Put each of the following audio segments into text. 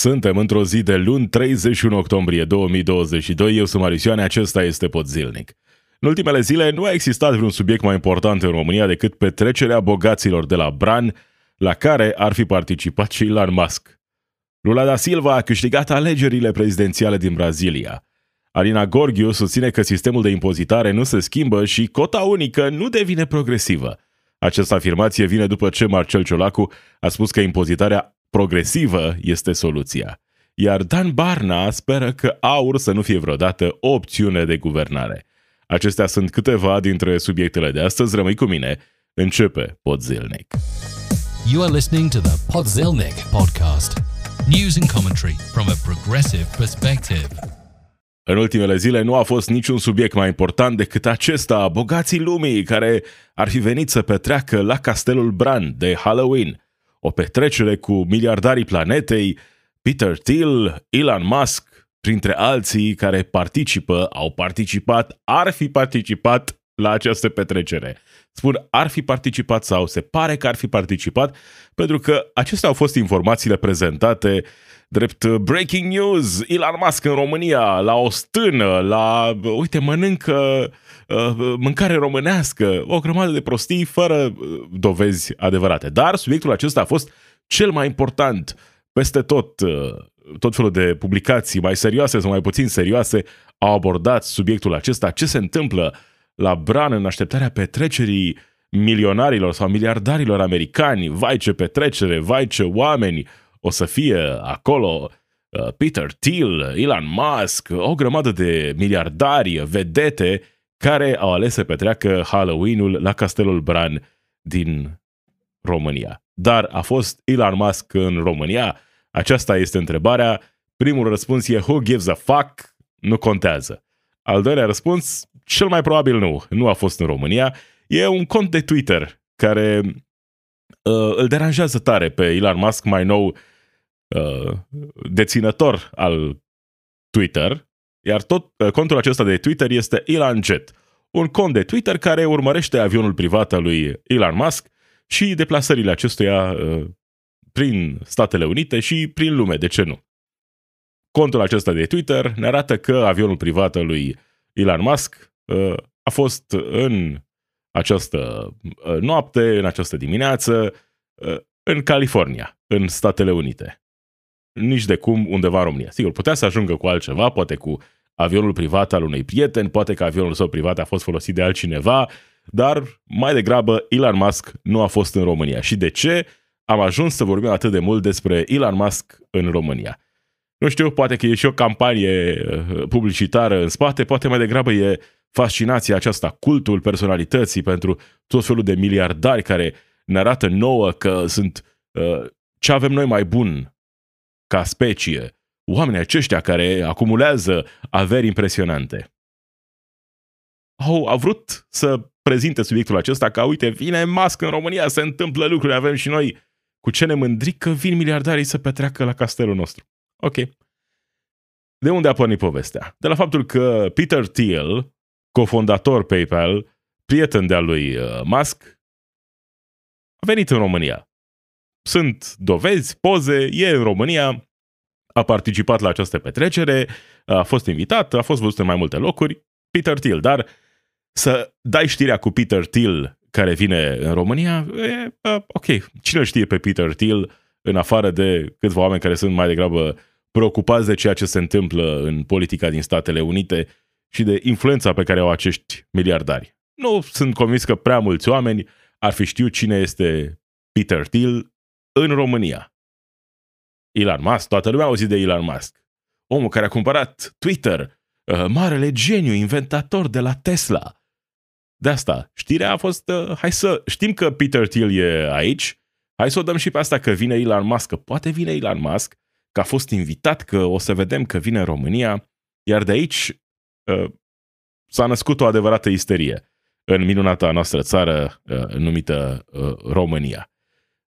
Suntem într-o zi de luni, 31 octombrie 2022. Eu sunt Marisioane, acesta este Pod Zilnic. În ultimele zile nu a existat vreun subiect mai important în România decât petrecerea bogaților de la Bran, la care ar fi participat și Elon Musk. Lula da Silva a câștigat alegerile prezidențiale din Brazilia. Alina Gorghiu susține că sistemul de impozitare nu se schimbă și cota unică nu devine progresivă. Această afirmație vine după ce Marcel Ciolacu a spus că impozitarea progresivă este soluția. Iar Dan Barna speră că aur să nu fie vreodată o opțiune de guvernare. Acestea sunt câteva dintre subiectele de astăzi. Rămâi cu mine. Începe Podzilnic. You are listening to the Podzilnic podcast. News and commentary from a progressive perspective. În ultimele zile nu a fost niciun subiect mai important decât acesta, bogații lumii care ar fi venit să petreacă la Castelul Bran de Halloween – o petrecere cu miliardarii planetei, Peter Thiel, Elon Musk, printre alții care participă, au participat, ar fi participat la această petrecere. Spun ar fi participat sau se pare că ar fi participat, pentru că acestea au fost informațiile prezentate drept breaking news, Elon Musk în România, la o stână, la, uite, mănâncă uh, mâncare românească, o grămadă de prostii fără uh, dovezi adevărate. Dar subiectul acesta a fost cel mai important peste tot. Uh, tot felul de publicații mai serioase sau mai puțin serioase au abordat subiectul acesta, ce se întâmplă la Bran în așteptarea petrecerii milionarilor sau miliardarilor americani, vai ce petrecere, vai ce oameni o să fie acolo, uh, Peter Thiel, Elon Musk, o grămadă de miliardari, vedete, care au ales să petreacă Halloween-ul la Castelul Bran din România. Dar a fost Elon Musk în România? Aceasta este întrebarea. Primul răspuns e who gives a fuck? Nu contează. Al doilea răspuns, cel mai probabil nu. Nu a fost în România. E un cont de Twitter care uh, îl deranjează tare pe Elon Musk, mai nou uh, deținător al Twitter, iar tot uh, contul acesta de Twitter este Elon Jet, un cont de Twitter care urmărește avionul privat al lui Elon Musk și deplasările acestuia uh, prin Statele Unite și prin lume, de ce nu? Contul acesta de Twitter ne arată că avionul privat al lui Elon Musk uh, a fost în această uh, noapte, în această dimineață, uh, în California, în Statele Unite. Nici de cum undeva în România. Sigur, putea să ajungă cu altceva, poate cu avionul privat al unui prieten, poate că avionul său privat a fost folosit de altcineva, dar mai degrabă Elon Musk nu a fost în România. Și de ce am ajuns să vorbim atât de mult despre Elon Musk în România? Nu știu, poate că e și o campanie uh, publicitară în spate, poate mai degrabă e fascinația aceasta, cultul personalității pentru tot felul de miliardari care ne arată nouă că sunt uh, ce avem noi mai bun ca specie, oamenii aceștia care acumulează averi impresionante. Au, au vrut să prezinte subiectul acesta ca, uite, vine mască în România, se întâmplă lucruri, avem și noi cu ce ne mândri că vin miliardarii să petreacă la castelul nostru. Ok. De unde a pornit povestea? De la faptul că Peter Thiel, cofondator PayPal, prieten de-al lui uh, Musk, a venit în România. Sunt dovezi, poze, e în România, a participat la această petrecere, a fost invitat, a fost văzut în mai multe locuri, Peter Thiel, dar să dai știrea cu Peter Thiel care vine în România, e, ok, cine știe pe Peter Thiel în afară de câțiva oameni care sunt mai degrabă preocupați de ceea ce se întâmplă în politica din Statele Unite și de influența pe care au acești miliardari. Nu sunt convins că prea mulți oameni ar fi știut cine este Peter Thiel în România. Elon Musk, toată lumea a auzit de Elon Musk. Omul care a cumpărat Twitter, uh, marele geniu, inventator de la Tesla. De asta, știrea a fost, uh, hai să știm că Peter Thiel e aici, hai să o dăm și pe asta că vine Elon Musk, că poate vine Elon Musk, că a fost invitat, că o să vedem că vine în România, iar de aici uh, s-a născut o adevărată isterie în minunata noastră țară uh, numită uh, România.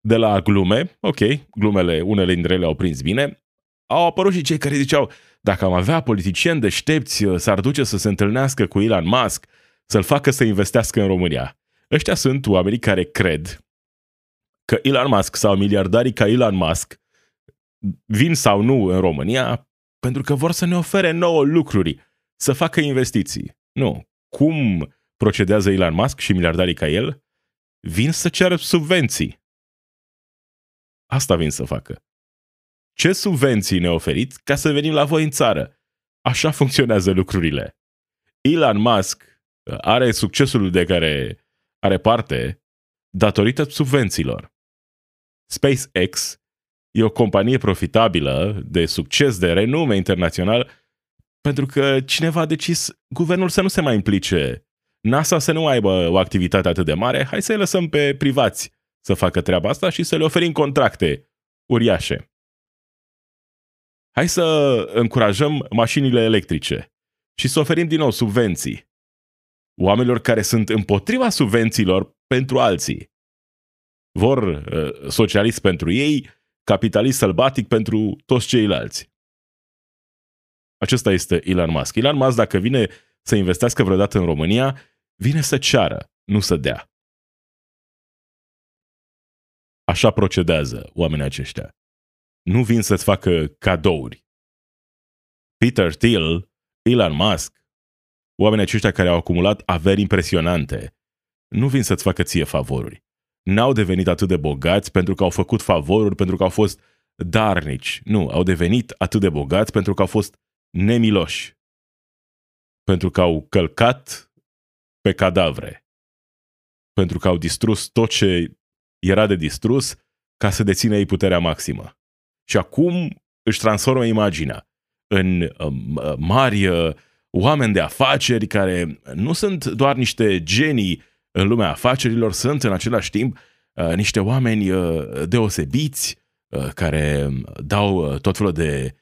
De la glume, ok, glumele, unele dintre ele au prins bine, au apărut și cei care ziceau, dacă am avea politicieni deștepți, uh, s-ar duce să se întâlnească cu Elon Musk, să-l facă să investească în România. Ăștia sunt oamenii care cred că Elon Musk sau miliardarii ca Elon Musk vin sau nu în România pentru că vor să ne ofere nouă lucruri, să facă investiții. Nu. Cum procedează Elon Musk și miliardarii ca el? Vin să ceară subvenții. Asta vin să facă. Ce subvenții ne oferiți ca să venim la voi în țară? Așa funcționează lucrurile. Elon Musk are succesul de care are parte datorită subvențiilor. SpaceX e o companie profitabilă, de succes, de renume internațional, pentru că cineva a decis guvernul să nu se mai implice, NASA să nu aibă o activitate atât de mare, hai să-i lăsăm pe privați să facă treaba asta și să le oferim contracte uriașe. Hai să încurajăm mașinile electrice și să oferim din nou subvenții oamenilor care sunt împotriva subvențiilor pentru alții. Vor uh, socialist pentru ei, capitalist sălbatic pentru toți ceilalți. Acesta este Elon Musk. Elon Musk, dacă vine să investească vreodată în România, vine să ceară, nu să dea. Așa procedează oamenii aceștia. Nu vin să-ți facă cadouri. Peter Thiel, Elon Musk, oamenii aceștia care au acumulat averi impresionante, nu vin să-ți facă ție favoruri n-au devenit atât de bogați pentru că au făcut favoruri, pentru că au fost darnici. Nu, au devenit atât de bogați pentru că au fost nemiloși. Pentru că au călcat pe cadavre. Pentru că au distrus tot ce era de distrus ca să dețină ei puterea maximă. Și acum își transformă imaginea în um, mari uh, oameni de afaceri care nu sunt doar niște genii în lumea afacerilor sunt în același timp uh, niște oameni uh, deosebiți uh, care dau tot felul de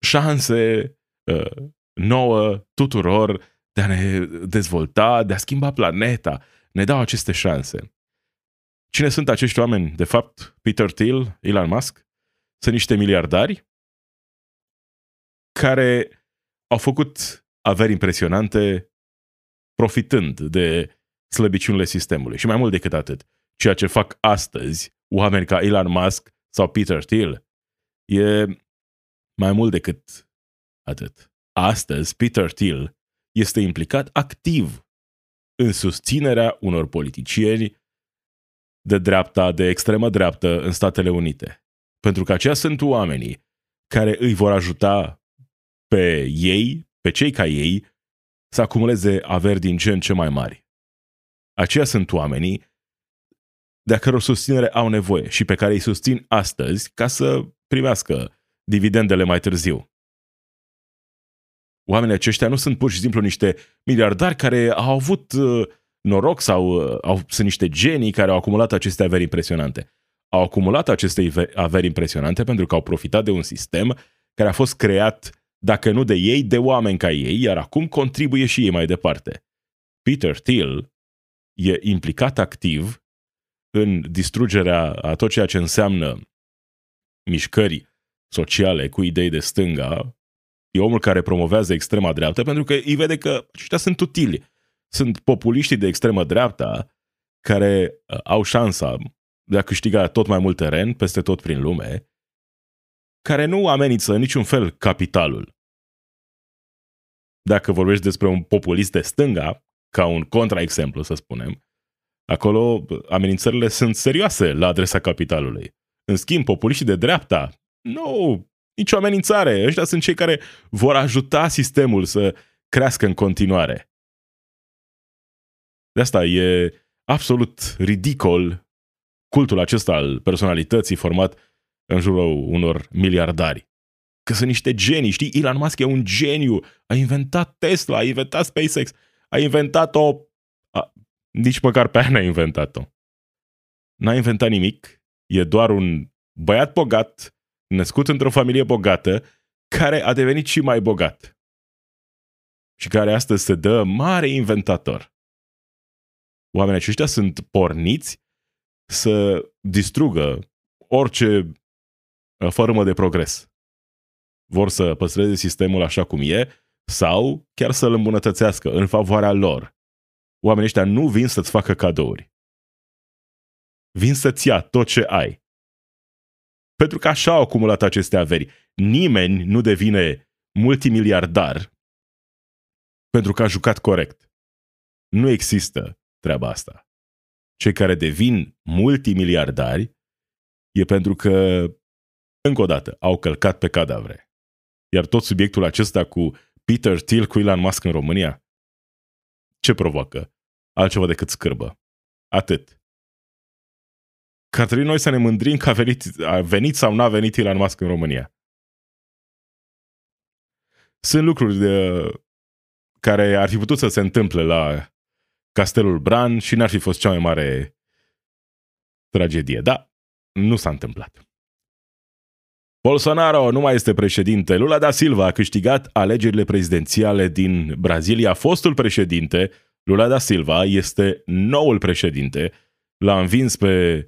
șanse nouă tuturor de a ne dezvolta, de a schimba planeta. Ne dau aceste șanse. Cine sunt acești oameni? De fapt, Peter Thiel, Elon Musk, sunt niște miliardari care au făcut averi impresionante profitând de slăbiciunile sistemului. Și mai mult decât atât, ceea ce fac astăzi oameni ca Elon Musk sau Peter Thiel e mai mult decât atât. Astăzi, Peter Thiel este implicat activ în susținerea unor politicieni de dreapta, de extremă dreaptă în Statele Unite. Pentru că aceia sunt oamenii care îi vor ajuta pe ei, pe cei ca ei să acumuleze averi din ce în ce mai mari. Aceia sunt oamenii de a căror susținere au nevoie și pe care îi susțin astăzi ca să primească dividendele mai târziu. Oamenii aceștia nu sunt pur și simplu niște miliardari care au avut uh, noroc sau uh, au, sunt niște genii care au acumulat aceste averi impresionante. Au acumulat aceste averi impresionante pentru că au profitat de un sistem care a fost creat dacă nu de ei, de oameni ca ei, iar acum contribuie și ei mai departe. Peter Thiel e implicat activ în distrugerea a tot ceea ce înseamnă mișcări sociale cu idei de stânga. E omul care promovează extrema dreaptă pentru că îi vede că aceștia sunt utili. Sunt populiștii de extremă dreapta care uh, au șansa de a câștiga tot mai mult teren peste tot prin lume, care nu amenință în niciun fel capitalul dacă vorbești despre un populist de stânga, ca un contraexemplu, să spunem, acolo amenințările sunt serioase la adresa capitalului. În schimb, populiștii de dreapta, nu, nicio amenințare. Ăștia sunt cei care vor ajuta sistemul să crească în continuare. De asta e absolut ridicol cultul acesta al personalității format în jurul unor miliardari că sunt niște genii, știi? Elon Musk e un geniu, a inventat Tesla, a inventat SpaceX, a inventat-o, a, nici măcar pe aia n-a inventat-o. N-a inventat nimic, e doar un băiat bogat, născut într-o familie bogată, care a devenit și mai bogat. Și care astăzi se dă mare inventator. Oamenii aceștia sunt porniți să distrugă orice uh, formă de progres vor să păstreze sistemul așa cum e sau chiar să-l îmbunătățească în favoarea lor. Oamenii ăștia nu vin să-ți facă cadouri. vin să-ți ia tot ce ai. Pentru că așa au acumulat aceste averi. Nimeni nu devine multimiliardar pentru că a jucat corect. Nu există treaba asta. Cei care devin multimiliardari e pentru că, încă o dată, au călcat pe cadavre. Iar tot subiectul acesta cu Peter Thiel cu Elon Musk în România, ce provoacă? Altceva decât scârbă. Atât. Că ar trebui noi să ne mândrim că a venit, a venit sau n-a venit Elon Musk în România. Sunt lucruri de, care ar fi putut să se întâmple la Castelul Bran și n-ar fi fost cea mai mare tragedie. Da, nu s-a întâmplat. Bolsonaro nu mai este președinte. Lula da Silva a câștigat alegerile prezidențiale din Brazilia. Fostul președinte, Lula da Silva, este noul președinte. L-a învins pe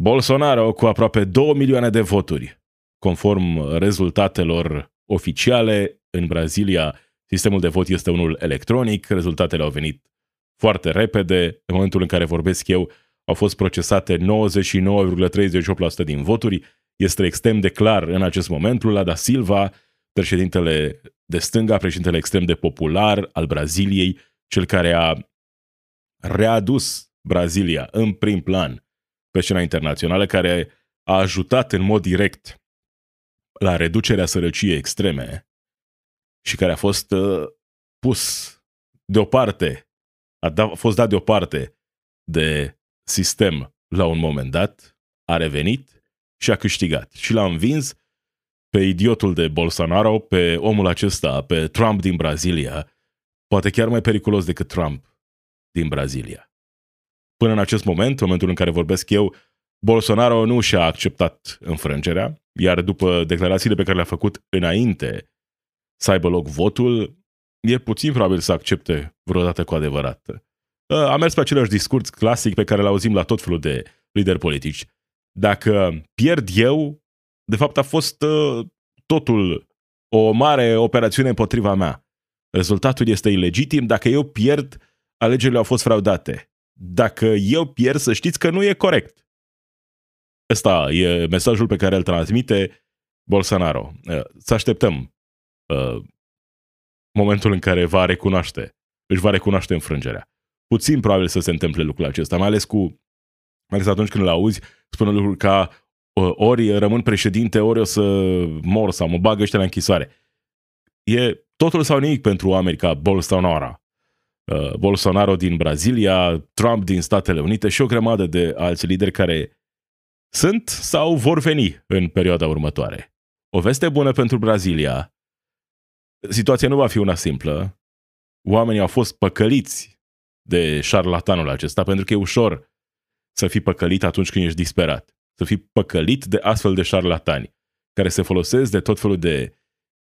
Bolsonaro cu aproape 2 milioane de voturi. Conform rezultatelor oficiale, în Brazilia sistemul de vot este unul electronic, rezultatele au venit foarte repede. În momentul în care vorbesc eu, au fost procesate 99,38% din voturi. Este extrem de clar în acest moment. Lula da Silva, președintele de stânga, președintele extrem de popular al Braziliei, cel care a readus Brazilia în prim plan pe scena internațională, care a ajutat în mod direct la reducerea sărăciei extreme și care a fost uh, pus deoparte, a, da, a fost dat deoparte de sistem la un moment dat, a revenit și a câștigat. Și l-a învins pe idiotul de Bolsonaro, pe omul acesta, pe Trump din Brazilia, poate chiar mai periculos decât Trump din Brazilia. Până în acest moment, în momentul în care vorbesc eu, Bolsonaro nu și-a acceptat înfrângerea, iar după declarațiile pe care le-a făcut înainte să aibă loc votul, e puțin probabil să accepte vreodată cu adevărat. A mers pe același discurs clasic pe care l-auzim la tot felul de lideri politici. Dacă pierd eu, de fapt a fost uh, totul o mare operațiune împotriva mea. Rezultatul este ilegitim. Dacă eu pierd, alegerile au fost fraudate. Dacă eu pierd, să știți că nu e corect. Ăsta e mesajul pe care îl transmite Bolsonaro. Uh, să așteptăm uh, momentul în care va recunoaște, își va recunoaște înfrângerea. Puțin probabil să se întâmple lucrul acesta, mai ales cu mai ales atunci când îl auzi, spune lucruri ca uh, ori rămân președinte, ori o să mor sau mă bagă ăștia la închisoare. E totul sau nimic pentru oameni ca Bolsonaro. Uh, Bolsonaro din Brazilia, Trump din Statele Unite și o grămadă de alți lideri care sunt sau vor veni în perioada următoare. O veste bună pentru Brazilia. Situația nu va fi una simplă. Oamenii au fost păcăliți de șarlatanul acesta pentru că e ușor să fii păcălit atunci când ești disperat. Să fii păcălit de astfel de șarlatani care se folosesc de tot felul de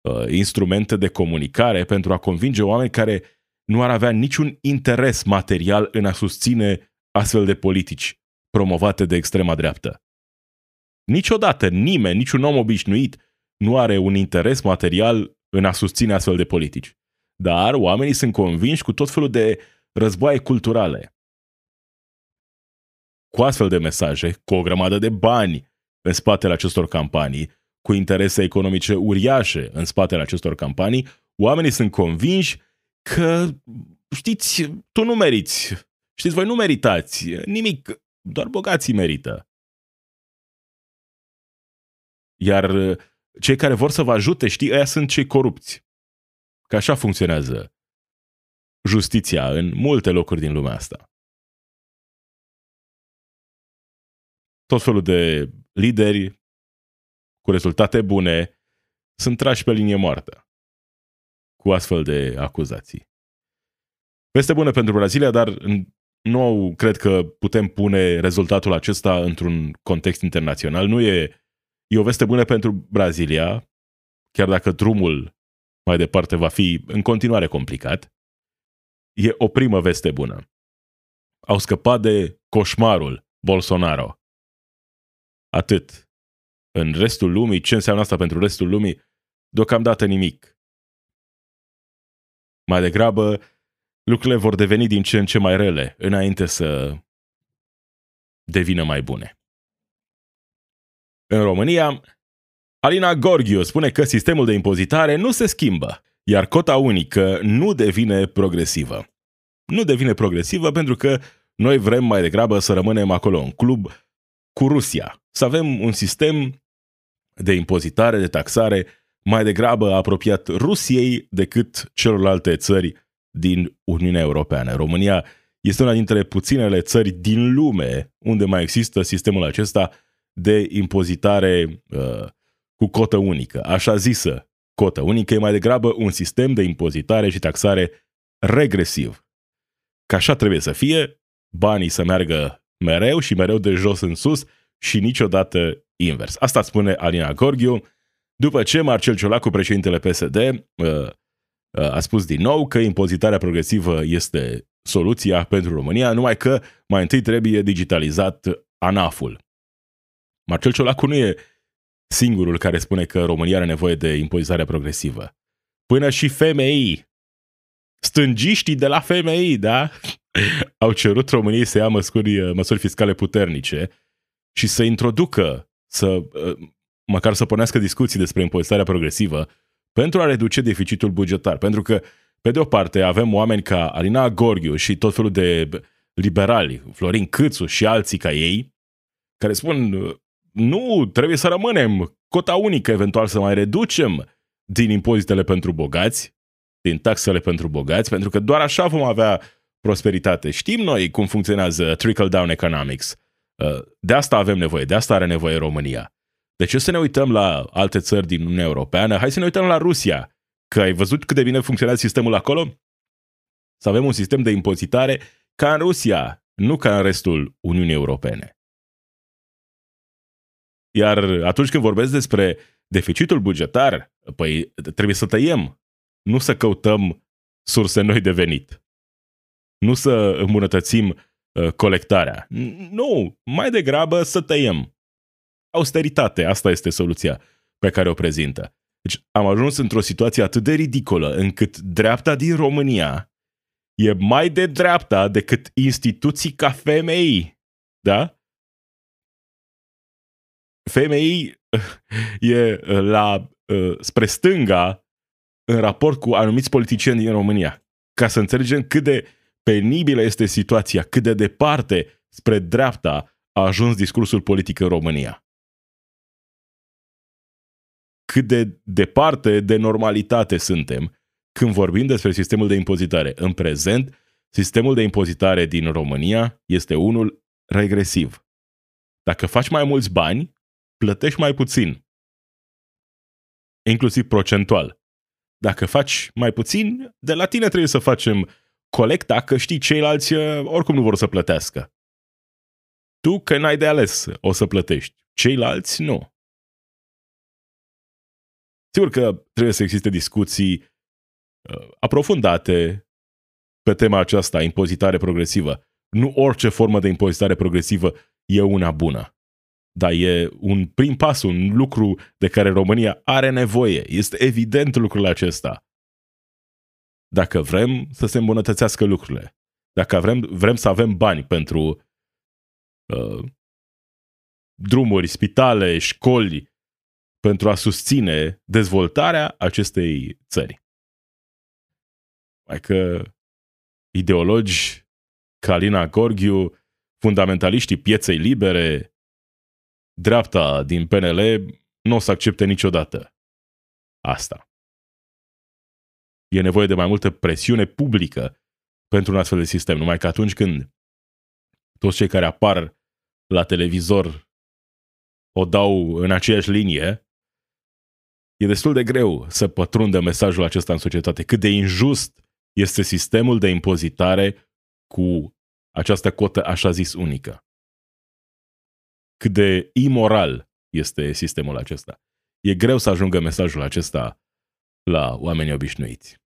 uh, instrumente de comunicare pentru a convinge oameni care nu ar avea niciun interes material în a susține astfel de politici promovate de extrema dreaptă. Niciodată nimeni, niciun om obișnuit nu are un interes material în a susține astfel de politici. Dar oamenii sunt convinși cu tot felul de războaie culturale. Cu astfel de mesaje, cu o grămadă de bani în spatele acestor campanii, cu interese economice uriașe în spatele acestor campanii, oamenii sunt convinși că, știți, tu nu meriți. Știți, voi nu meritați nimic, doar bogații merită. Iar uh, cei care vor să vă ajute, știi, ăia sunt cei corupți. Că așa funcționează justiția în multe locuri din lumea asta. Tot felul de lideri cu rezultate bune sunt trași pe linie moartă cu astfel de acuzații. Peste bună pentru Brazilia, dar nu cred că putem pune rezultatul acesta într-un context internațional. Nu e E o veste bună pentru Brazilia, chiar dacă drumul mai departe va fi în continuare complicat. E o primă veste bună. Au scăpat de coșmarul Bolsonaro. Atât. În restul lumii, ce înseamnă asta pentru restul lumii? Deocamdată nimic. Mai degrabă, lucrurile vor deveni din ce în ce mai rele, înainte să devină mai bune. În România, Alina Gorghiu spune că sistemul de impozitare nu se schimbă, iar cota unică nu devine progresivă. Nu devine progresivă pentru că noi vrem mai degrabă să rămânem acolo în club cu Rusia, să avem un sistem de impozitare, de taxare mai degrabă apropiat Rusiei decât celorlalte țări din Uniunea Europeană. România este una dintre puținele țări din lume unde mai există sistemul acesta de impozitare uh, cu cotă unică. Așa zisă cotă unică e mai degrabă un sistem de impozitare și taxare regresiv. Că așa trebuie să fie, banii să meargă mereu și mereu de jos în sus și niciodată invers. Asta spune Alina Gorghiu, după ce Marcel Ciolacu, președintele PSD, uh, uh, a spus din nou că impozitarea progresivă este soluția pentru România, numai că mai întâi trebuie digitalizat ANAF-ul. Marcel Ciolacu nu e singurul care spune că România are nevoie de impozitare progresivă. Până și femeii, stângiștii de la femei, da? Au cerut României să ia măsuri, măsuri fiscale puternice și să introducă, să, măcar să pornească discuții despre impozitarea progresivă pentru a reduce deficitul bugetar. Pentru că, pe de o parte, avem oameni ca Alina Gorghiu și tot felul de liberali, Florin Câțu și alții ca ei, care spun nu, trebuie să rămânem cota unică, eventual să mai reducem din impozitele pentru bogați, din taxele pentru bogați, pentru că doar așa vom avea prosperitate. Știm noi cum funcționează trickle-down economics. Uh, de asta avem nevoie, de asta are nevoie România. De ce să ne uităm la alte țări din Uniunea Europeană? Hai să ne uităm la Rusia. Că ai văzut cât de bine funcționează sistemul acolo? Să avem un sistem de impozitare ca în Rusia, nu ca în restul Uniunii Europene. Iar atunci când vorbesc despre deficitul bugetar, păi trebuie să tăiem, nu să căutăm surse noi de venit. Nu să îmbunătățim uh, colectarea. Nu, mai degrabă să tăiem. Austeritate, asta este soluția pe care o prezintă. Deci am ajuns într-o situație atât de ridicolă încât dreapta din România e mai de dreapta decât instituții ca femei. Da? FMI e la, spre stânga în raport cu anumiți politicieni din România. Ca să înțelegem cât de penibilă este situația, cât de departe spre dreapta a ajuns discursul politic în România. Cât de departe de normalitate suntem când vorbim despre sistemul de impozitare. În prezent, sistemul de impozitare din România este unul regresiv. Dacă faci mai mulți bani, plătești mai puțin. Inclusiv procentual. Dacă faci mai puțin, de la tine trebuie să facem colecta, că știi, ceilalți uh, oricum nu vor să plătească. Tu, că n-ai de ales, o să plătești. Ceilalți, nu. Sigur că trebuie să existe discuții uh, aprofundate pe tema aceasta, impozitare progresivă. Nu orice formă de impozitare progresivă e una bună. Dar e un prim pas, un lucru de care România are nevoie. Este evident lucrul acesta. Dacă vrem să se îmbunătățească lucrurile, dacă vrem, vrem să avem bani pentru uh, drumuri, spitale, școli, pentru a susține dezvoltarea acestei țări. Mai că ideologi, Calina Gorghiu, fundamentaliștii pieței libere, dreapta din PNL nu o să accepte niciodată asta. E nevoie de mai multă presiune publică pentru un astfel de sistem, numai că atunci când toți cei care apar la televizor o dau în aceeași linie, e destul de greu să pătrundă mesajul acesta în societate. Cât de injust este sistemul de impozitare cu această cotă așa zis unică cât de imoral este sistemul acesta. E greu să ajungă mesajul acesta la oamenii obișnuiți.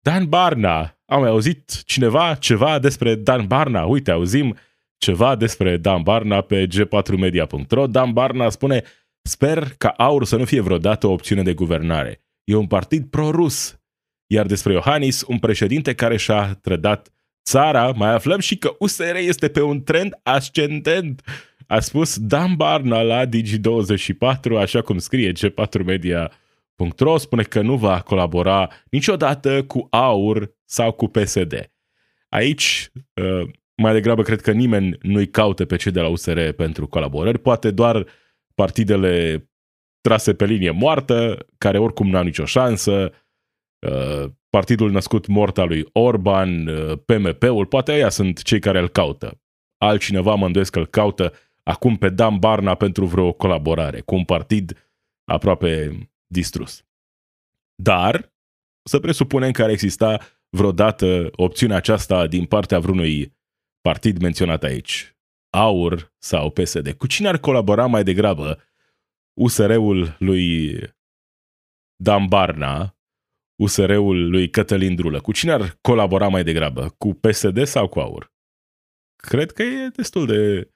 Dan Barna. Am mai auzit cineva ceva despre Dan Barna? Uite, auzim ceva despre Dan Barna pe g4media.ro. Dan Barna spune Sper ca AUR să nu fie vreodată o opțiune de guvernare. E un partid pro-rus. Iar despre Iohannis, un președinte care și-a trădat țara, mai aflăm și că USR este pe un trend ascendent. A spus Dan Barna la Digi24, așa cum scrie G4 Media.ro, spune că nu va colabora niciodată cu AUR sau cu PSD. Aici, uh, mai degrabă, cred că nimeni nu-i caută pe cei de la USR pentru colaborări, poate doar partidele trase pe linie moartă, care oricum n-au nicio șansă, uh, partidul născut mort al lui Orban, uh, PMP-ul, poate aia sunt cei care îl caută. Altcineva mă îndoiesc că îl caută acum pe Dan Barna pentru vreo colaborare cu un partid aproape distrus. Dar să presupunem că ar exista vreodată opțiunea aceasta din partea vreunui partid menționat aici, AUR sau PSD. Cu cine ar colabora mai degrabă USR-ul lui Dan Barna, USR-ul lui Cătălin Drulă? Cu cine ar colabora mai degrabă? Cu PSD sau cu AUR? Cred că e destul de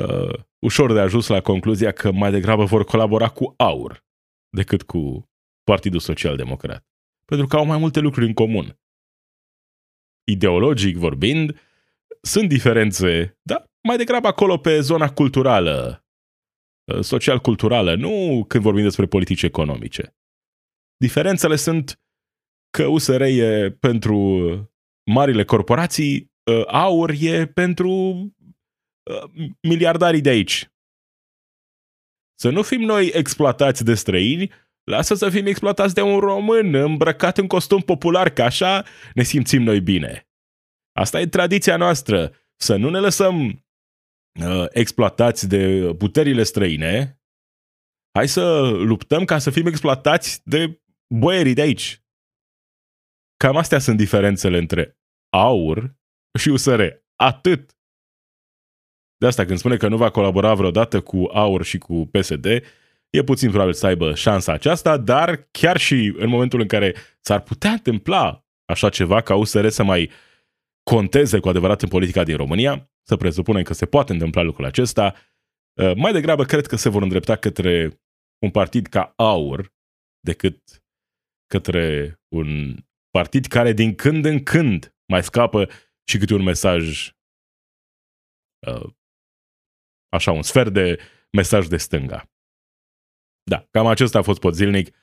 uh, ușor de ajuns la concluzia că mai degrabă vor colabora cu AUR decât cu Partidul Social Democrat. Pentru că au mai multe lucruri în comun. Ideologic vorbind, sunt diferențe, dar mai degrabă acolo pe zona culturală, uh, social-culturală, nu când vorbim despre politici economice. Diferențele sunt că USR e pentru marile corporații, uh, AUR e pentru uh, miliardarii de aici. Să nu fim noi exploatați de străini, lasă să fim exploatați de un român îmbrăcat în costum popular, că așa ne simțim noi bine. Asta e tradiția noastră, să nu ne lăsăm uh, exploatați de puterile străine. Hai să luptăm ca să fim exploatați de boierii de aici. Cam astea sunt diferențele între AUR și USR. Atât. De asta când spune că nu va colabora vreodată cu AUR și cu PSD, e puțin probabil să aibă șansa aceasta, dar chiar și în momentul în care s-ar putea întâmpla așa ceva ca USR să mai uh, conteze cu adevărat în politica din România, să presupunem că se poate întâmpla lucrul acesta, uh, mai degrabă cred că se vor îndrepta către un partid ca AUR decât către un partid care din când în când mai scapă și câte un mesaj uh, așa, un sfert de mesaj de stânga. Da, cam acesta a fost pot zilnic.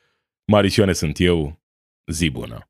Marisioane sunt eu. Zi bună!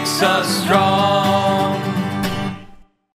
makes us strong.